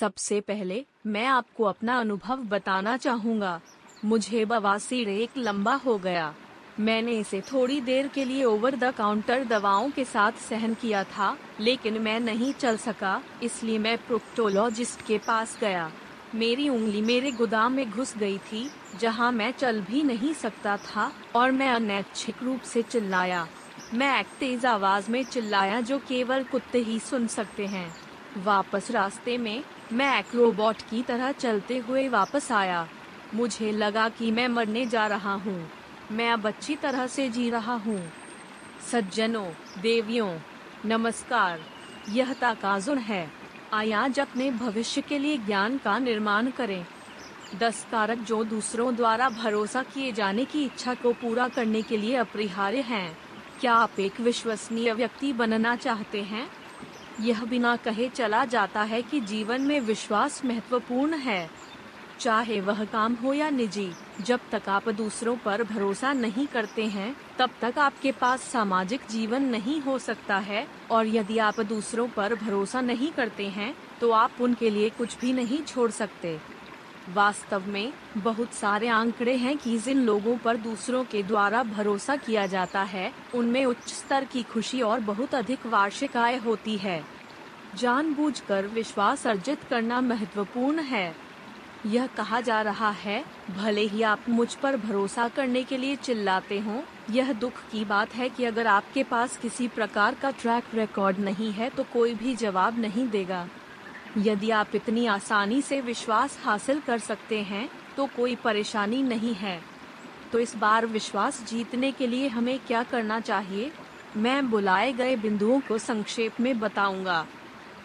सबसे पहले मैं आपको अपना अनुभव बताना चाहूँगा। मुझे बवासीर एक लंबा हो गया। मैंने इसे थोड़ी देर के लिए ओवर द काउंटर दवाओं के साथ सहन किया था, लेकिन मैं नहीं चल सका, इसलिए मैं प्रोक्टोलॉजिस्ट के पास गया। मेरी उंगली मेरे गोदाम में घुस गई थी, जहाँ मैं चल भी नहीं सकता था, और मैं अनैच्छिक रूप से चिल्लाया। मैं एक तेज आवाज़ में चिल्लाया जो केवल कुत्ते ही सुन सकते हैं। वापस रास्ते में मैं एक रोबोट की तरह चलते हुए वापस आया। मुझे लगा कि मैं मरने जा रहा हूँ। मैं अब अच्छी तरह से जी रहा हूँ। सज्जनों, देवियों, नमस्कार। यह ताकाजुन है। आज अपने भविष्य के लिए ज्ञान का निर्माण करें। दस कारक जो दूसरों द्वारा भरोसा किए जाने की इच्छा को पूरा करने के लिए अपरिहार्य हैं। क्या आप एक विश्वसनीय व्यक्ति बनना चाहते हैं? यह बिना कहे चला जाता है कि जीवन में विश्वास महत्वपूर्ण है। चाहे वह काम हो या निजी, जब तक आप दूसरों पर भरोसा नहीं करते हैं, तब तक आपके पास सामाजिक जीवन नहीं हो सकता है, और यदि आप दूसरों पर भरोसा नहीं करते हैं तो आप उनके लिए कुछ भी नहीं छोड़ सकते। वास्तव में बहुत सारे आंकड़े हैं कि जिन लोगों पर दूसरों के द्वारा भरोसा किया जाता है, उनमें उच्च स्तर की खुशी और बहुत अधिक वार्षिक आय होती है। जानबूझकर विश्वास अर्जित करना महत्वपूर्ण है। यह कहा जा रहा है, भले ही आप मुझ पर भरोसा करने के लिए चिल्लाते हो, यह दुख की बात है कि अगर आपके पास किसी प्रकार का ट्रैक रिकॉर्ड नहीं है तो कोई भी जवाब नहीं देगा। यदि आप इतनी आसानी से विश्वास हासिल कर सकते हैं तो कोई परेशानी नहीं है। तो इस बार विश्वास जीतने के लिए हमें क्या करना चाहिए? मैं बुलाए गए बिंदुओं को संक्षेप में बताऊँगा।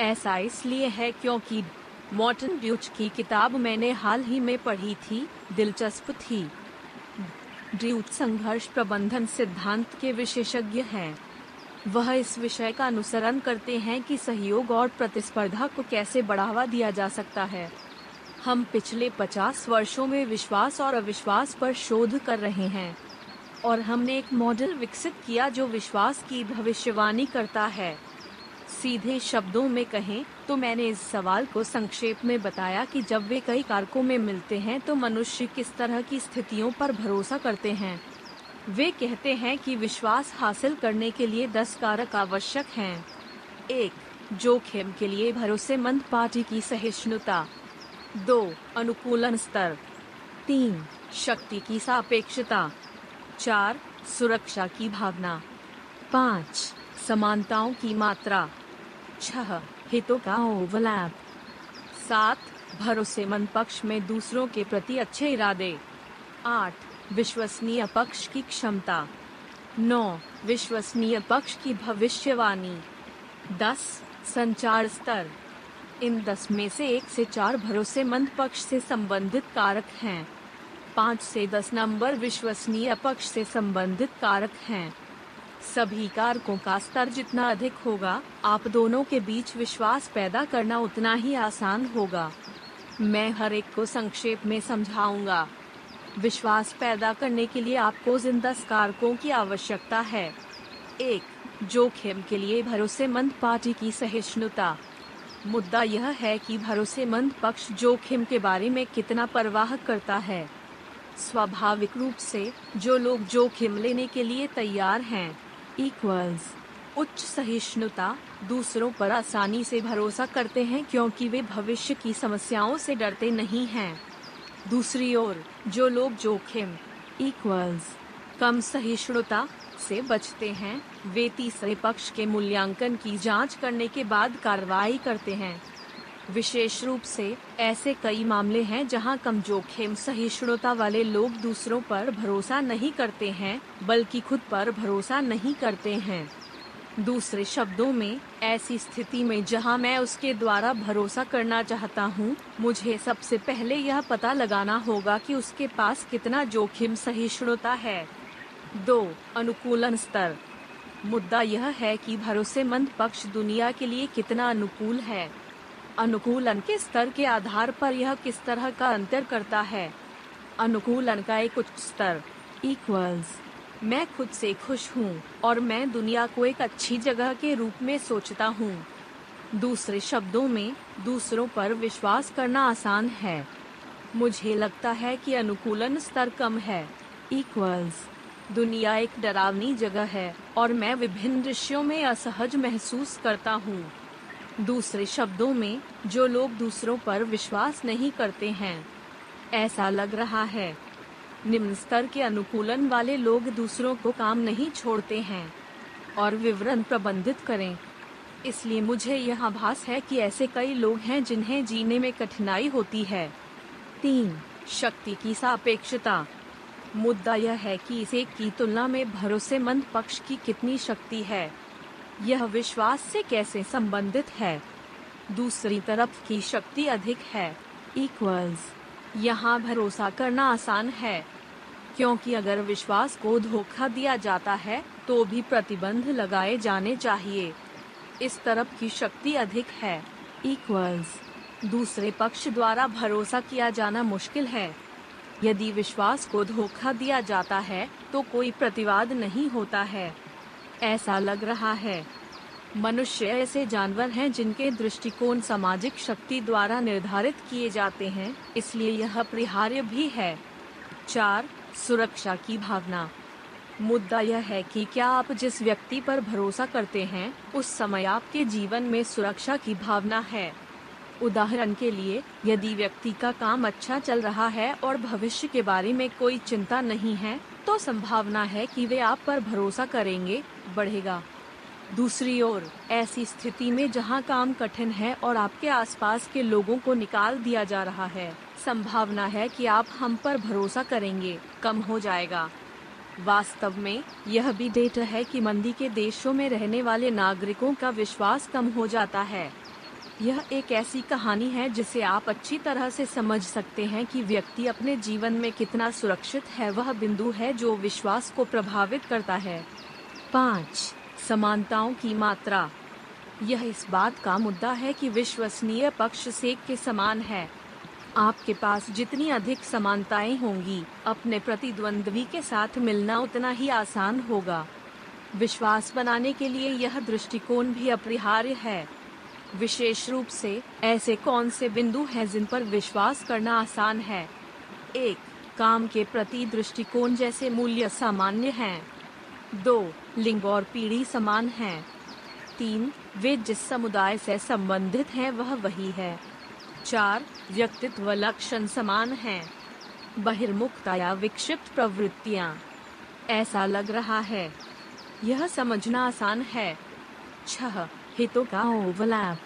ऐसा इसलिए है क्योंकि मॉर्टन ड्यूच की किताब मैंने हाल ही में पढ़ी थी, दिलचस्प थी। ड्यूच संघर्ष प्रबंधन सिद्धांत के विशेषज्ञ हैं। वह इस विषय का अनुसरण करते हैं कि सहयोग और प्रतिस्पर्धा को कैसे बढ़ावा दिया जा सकता है। हम पिछले 50 वर्षों में विश्वास और अविश्वास पर शोध कर रहे हैं, और हमने एक मॉडल विकसित किया जो विश्वास की भविष्यवाणी करता है। सीधे शब्दों में कहें तो मैंने इस सवाल को संक्षेप में बताया कि जब वे कई कारकों में मिलते हैं तो मनुष्य किस तरह की स्थितियों पर भरोसा करते हैं। वे कहते हैं कि विश्वास हासिल करने के लिए दस कारक आवश्यक हैं। एक, जोखिम के लिए भरोसेमंद पार्टी की सहिष्णुता। दो, अनुकूलन स्तर। तीन, शक्ति की सापेक्षता। चार, सुरक्षा की भावना। पाँच, समानताओं की मात्रा। छह, हितों का ओवरलैप। सात, भरोसेमंद पक्ष में दूसरों के प्रति अच्छे इरादे। आठ विश्वसनीय पक्ष की क्षमता। नौ, विश्वसनीय पक्ष की भविष्यवाणी। दस, संचार स्तर। इन दस में से एक से चार भरोसेमंद पक्ष से संबंधित कारक हैं। पाँच से दस नंबर विश्वसनीय पक्ष से संबंधित कारक हैं। सभी कारकों का स्तर जितना अधिक होगा, आप दोनों के बीच विश्वास पैदा करना उतना ही आसान होगा। मैं हर एक को संक्षेप में समझाऊँगा। विश्वास पैदा करने के लिए आपको ज़िंदा कारकों की आवश्यकता है। एक, जोखिम के लिए भरोसेमंद पार्टी की सहिष्णुता। मुद्दा यह है कि भरोसेमंद पक्ष जोखिम के बारे में कितना परवाह करता है। स्वाभाविक रूप से, जो लोग जोखिम लेने के लिए तैयार हैं इक्वल्स उच्च सहिष्णुता, दूसरों पर आसानी से भरोसा करते हैं क्योंकि वे भविष्य की समस्याओं से डरते नहीं हैं। दूसरी ओर, जो लोग जोखिम इक्वल्स कम सहिष्णुता से बचते हैं, वे तीसरे पक्ष के मूल्यांकन की जाँच करने के बाद कार्रवाई करते हैं। विशेष रूप से, ऐसे कई मामले हैं जहाँ कम जोखिम, सहिष्णुता वाले लोग दूसरों पर भरोसा नहीं करते हैं, बल्कि खुद पर भरोसा नहीं करते हैं। दूसरे शब्दों में ऐसी स्थिति में जहाँ मैं उसके द्वारा भरोसा करना चाहता हूँ, मुझे सबसे पहले यह पता लगाना होगा कि उसके पास कितना जोखिम सहिष्णुता है। दो अनुकूलन स्तर। मुद्दा यह है कि भरोसेमंद पक्ष दुनिया के लिए कितना अनुकूल है। अनुकूलन के स्तर के आधार पर यह किस तरह का अंतर करता है? अनुकूलन का एक उच्च स्तर। इक्वल्स मैं खुद से खुश हूँ और मैं दुनिया को एक अच्छी जगह के रूप में सोचता हूँ। दूसरे शब्दों में, दूसरों पर विश्वास करना आसान है। मुझे लगता है कि अनुकूलन स्तर कम है। इक्वल्स दुनिया एक डरावनी जगह है और मैं विभिन्न दृश्यों में असहज महसूस करता हूँ। दूसरे शब्दों में, जो लोग दूसरों पर विश्वास नहीं करते हैं। ऐसा लग रहा है निम्न स्तर के अनुकूलन वाले लोग दूसरों को काम नहीं छोड़ते हैं और विवरण प्रबंधित करें। इसलिए मुझे यह आभास है कि ऐसे कई लोग हैं जिन्हें जीने में कठिनाई होती है। तीन, शक्ति की सापेक्षता। मुद्दा यह है कि इसे की तुलना में भरोसेमंद पक्ष की कितनी शक्ति है। यह विश्वास से कैसे संबंधित है? दूसरी तरफ़ की शक्ति अधिक है। इक्वल्स यहाँ भरोसा करना आसान है। क्योंकि अगर विश्वास को धोखा दिया जाता है तो भी प्रतिबंध लगाए जाने चाहिए। इस तरफ़ की शक्ति अधिक है। इक्वल्स दूसरे पक्ष द्वारा भरोसा किया जाना मुश्किल है। यदि विश्वास को धोखा दिया जाता है तो कोई प्रतिवाद नहीं होता है। ऐसा लग रहा है मनुष्य ऐसे जानवर हैं जिनके दृष्टिकोण सामाजिक शक्ति द्वारा निर्धारित किए जाते हैं, इसलिए यह अपरिहार्य भी है। चार, सुरक्षा की भावना। मुद्दा यह है कि क्या आप जिस व्यक्ति पर भरोसा करते हैं, उस समय आपके जीवन में सुरक्षा की भावना है। उदाहरण के लिए, यदि व्यक्ति का काम अच्छा चल रहा है और भविष्य के बारे में कोई चिंता नहीं है तो संभावना है कि वे आप पर भरोसा करेंगे, बढ़ेगा। दूसरी ओर, ऐसी स्थिति में जहाँ काम कठिन है और आपके आसपास के लोगों को निकाल दिया जा रहा है, संभावना है कि आप हम पर भरोसा करेंगे, कम हो जाएगा। वास्तव में, यह भी डेटा है कि मंदी के देशों में रहने वाले नागरिकों का विश्वास कम हो जाता है। यह एक ऐसी कहानी है जिसे आप अच्छी तरह से समझ सकते हैं कि व्यक्ति अपने जीवन में कितना सुरक्षित है। वह बिंदु है जो विश्वास को प्रभावित करता है। पाँच। समानताओं की मात्रा। यह इस बात का मुद्दा है कि विश्वसनीय पक्ष सेक के समान है। आपके पास जितनी अधिक समानताएँ होंगी, अपने प्रतिद्वंद्वी के साथ मिलना उतना ही आसान होगा। विश्वास बनाने के लिए यह दृष्टिकोण भी अपरिहार्य है। विशेष रूप से, ऐसे कौन से बिंदु हैं जिन पर विश्वास करना आसान है? एक, काम के प्रति दृष्टिकोण जैसे मूल्य सामान्य हैं। दो लिंग और पीढ़ी समान हैं। तीन, वे जिस समुदाय से संबंधित हैं, वह वही है। चार, व्यक्तित्व लक्षण समान हैं। बहिर्मुखता या विक्षिप्त प्रवृत्तियाँ। ऐसा लग रहा है। यह समझना आसान है। छह, हितों का ओवरलैप।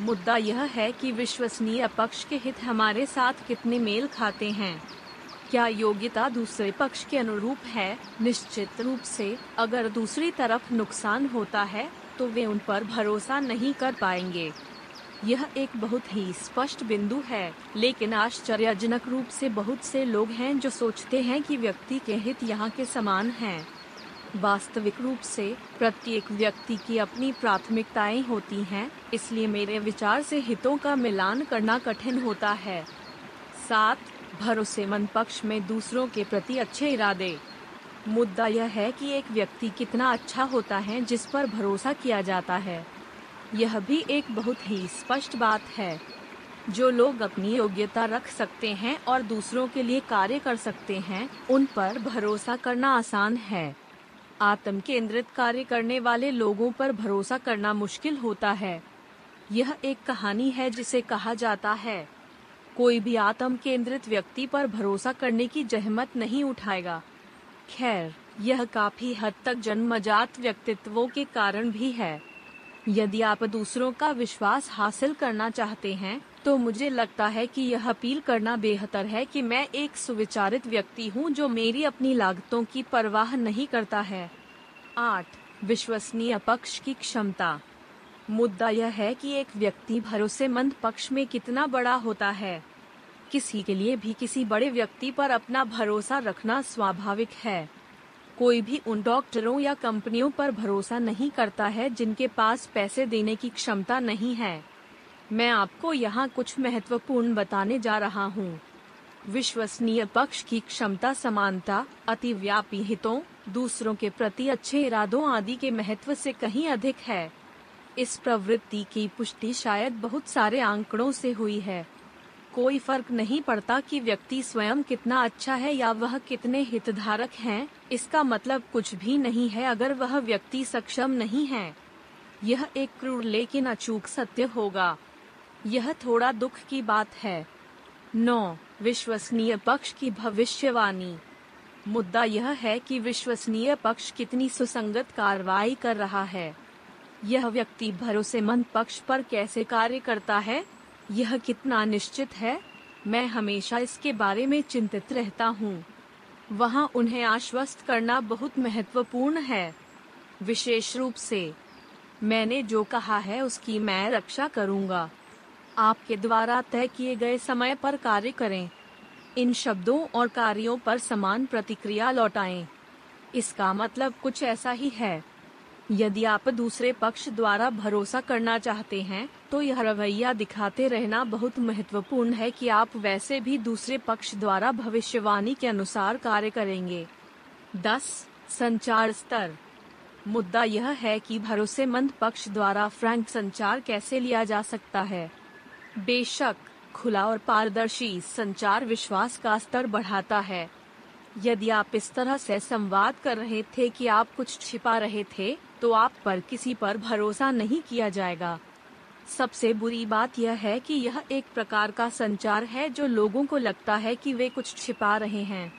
मुद्दा यह है कि विश्वसनीय पक्ष के हित हमारे साथ कितने मेल खाते हैं। क्या योग्यता दूसरे पक्ष के अनुरूप है? निश्चित रूप से अगर दूसरी तरफ़ नुकसान होता है तो वे उन पर भरोसा नहीं कर पाएँगे। यह एक बहुत ही स्पष्ट बिंदु है लेकिन आश्चर्यजनक रूप से बहुत से लोग हैं जो सोचते हैं कि व्यक्ति के हित यहाँ के समान हैं। वास्तविक रूप से प्रत्येक व्यक्ति की अपनी प्राथमिकताएँ होती हैं, इसलिए मेरे विचार से हितों का मिलान करना कठिन होता है। सात भरोसेमंद पक्ष में दूसरों के प्रति अच्छे इरादे। मुद्दा यह है कि एक व्यक्ति कितना अच्छा होता है, जिस पर भरोसा किया जाता है। यह भी एक बहुत ही स्पष्ट बात है। जो लोग अपनी योग्यता रख सकते हैं और दूसरों के लिए कार्य कर सकते हैं, उन पर भरोसा करना आसान है। आत्म केंद्रित कार्य करने वाले लोगों पर भरोसा करना मुश्किल होता है। यह एक कहानी है जिसे कहा जाता है। कोई भी आत्म केंद्रित व्यक्ति पर भरोसा करने की जहमत नहीं उठाएगा। खैर, यह काफ़ी हद तक जन्मजात व्यक्तित्वों के कारण भी है। यदि आप दूसरों का विश्वास हासिल करना चाहते हैं तो मुझे लगता है कि यह अपील करना बेहतर है कि मैं एक सुविचारित व्यक्ति हूँ जो मेरी अपनी लागतों की परवाह नहीं करता है। आठ, विश्वसनीय पक्ष की क्षमता। मुद्दा यह है कि एक व्यक्ति भरोसेमंद पक्ष में कितना बड़ा होता है। किसी के लिए भी किसी बड़े व्यक्ति पर अपना भरोसा रखना स्वाभाविक है। कोई भी उन डॉक्टरों या कंपनियों पर भरोसा नहीं करता है जिनके पास पैसे देने की क्षमता नहीं है। मैं आपको यहाँ कुछ महत्वपूर्ण बताने जा रहा हूँ। विश्वसनीय पक्ष की क्षमता, समानता अतिव्यापी हितों, दूसरों के प्रति अच्छे इरादों आदि के महत्व से कहीं अधिक है। इस प्रवृत्ति की पुष्टि शायद बहुत सारे आंकड़ों से हुई है। कोई फ़र्क नहीं पड़ता कि व्यक्ति स्वयं कितना अच्छा है या वह कितने हितधारक हैं, इसका मतलब कुछ भी नहीं है अगर वह व्यक्ति सक्षम नहीं है। यह एक क्रूर लेकिन अचूक सत्य होगा। यह थोड़ा दुख की बात है। नौ विश्वसनीय पक्ष की भविष्यवाणी। मुद्दा यह है कि विश्वसनीय पक्ष कितनी सुसंगत कार्रवाई कर रहा है। यह व्यक्ति भरोसेमंद पक्ष पर कैसे कार्य करता है? यह कितना निश्चित है? मैं हमेशा इसके बारे में चिंतित रहता हूँ। वहाँ उन्हें आश्वस्त करना बहुत महत्वपूर्ण है। विशेष रूप से, मैंने जो कहा है उसकी मैं रक्षा करूँगा। आपके द्वारा तय किए गए समय पर कार्य करें। इन शब्दों और कार्यों पर समान प्रतिक्रिया लौटाएँ। इसका मतलब कुछ ऐसा ही है। यदि आप दूसरे पक्ष द्वारा भरोसा करना चाहते हैं तो यह रवैया दिखाते रहना बहुत महत्वपूर्ण है कि आप वैसे भी दूसरे पक्ष द्वारा भविष्यवाणी के अनुसार कार्य करेंगे। दस, संचार स्तर। मुद्दा यह है कि भरोसेमंद पक्ष द्वारा फ्रैंक संचार कैसे लिया जा सकता है। बेशक, खुला और पारदर्शी संचार विश्वास का स्तर बढ़ाता है। यदि आप इस तरह से संवाद कर रहे थे कि आप कुछ छिपा रहे थे तो आप पर किसी पर भरोसा नहीं किया जाएगा। सबसे बुरी बात यह है कि यह एक प्रकार का संचार है जो लोगों को लगता है कि वे कुछ छिपा रहे हैं।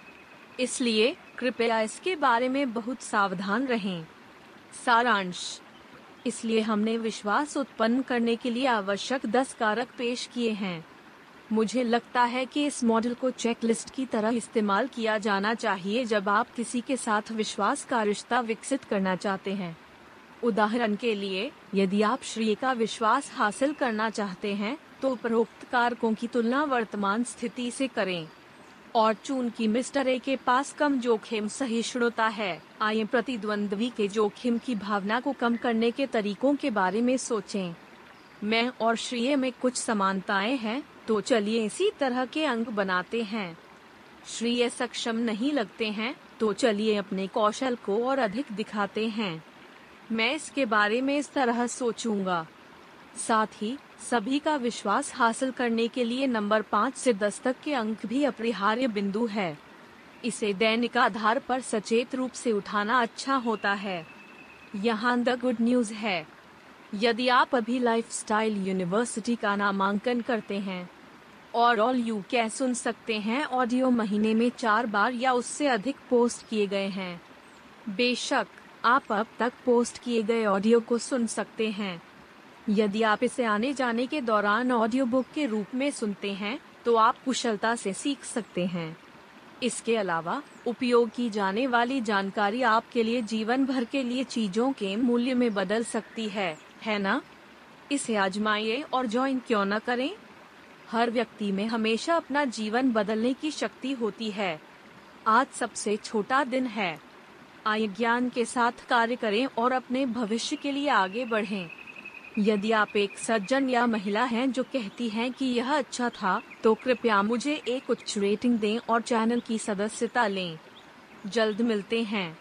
इसलिए कृपया इसके बारे में बहुत सावधान रहें। सारांश। इसलिए हमने विश्वास उत्पन्न करने के लिए आवश्यक दस कारक पेश किए हैं। मुझे लगता है कि इस मॉडल को चेकलिस्ट की तरह इस्तेमाल किया जाना चाहिए जब आप किसी के साथ विश्वास का रिश्ता विकसित करना चाहते हैं। उदाहरण के लिए, यदि आप श्रेय का विश्वास हासिल करना चाहते हैं तो उपरोक्त कारकों की तुलना वर्तमान स्थिति से करें। और चून की मिस्टर ए के पास कम जोखिम सहिष्णुता है। आइए प्रतिद्वंद्वी के जोखिम की भावना को कम करने के तरीकों के बारे में सोचें। मैं और श्रेय में कुछ समानताएँ हैं तो चलिए इसी तरह के अंग बनाते हैं। श्रेय सक्षम नहीं लगते हैं तो चलिए अपने कौशल को और अधिक दिखाते हैं। मैं इसके बारे में इस तरह सोचूँगा। साथ ही, सभी का विश्वास हासिल करने के लिए नंबर पाँच से दस तक के अंक भी अपरिहार्य बिंदु है। इसे दैनिक आधार पर सचेत रूप से उठाना अच्छा होता है। यहाँ द गुड न्यूज़ है। यदि आप अभी लाइफस्टाइल यूनिवर्सिटी का नामांकन करते हैं, और ऑल यू कै सुन सकते हैं ऑडियो महीने में चार बार या उससे अधिक पोस्ट किए गए हैं, बेशक। आप अब तक पोस्ट किए गए ऑडियो को सुन सकते हैं। यदि आप इसे आने जाने के दौरान ऑडियो बुक के रूप में सुनते हैं तो आप कुशलता से सीख सकते हैं। इसके अलावा, उपयोग की जाने वाली जानकारी आपके लिए जीवन भर के लिए चीज़ों के मूल्य में बदल सकती है है ना? इसे आजमाइए और ज्वाइन क्यों न करें? हर व्यक्ति में हमेशा अपना जीवन बदलने की शक्ति होती है। आज सबसे छोटा दिन है। आय ज्ञान के साथ कार्य करें और अपने भविष्य के लिए आगे बढ़ें। यदि आप एक सज्जन या महिला हैं जो कहती हैं कि यह अच्छा था तो कृपया मुझे एक उच्च रेटिंग दें और चैनल की सदस्यता लें जल्द मिलते हैं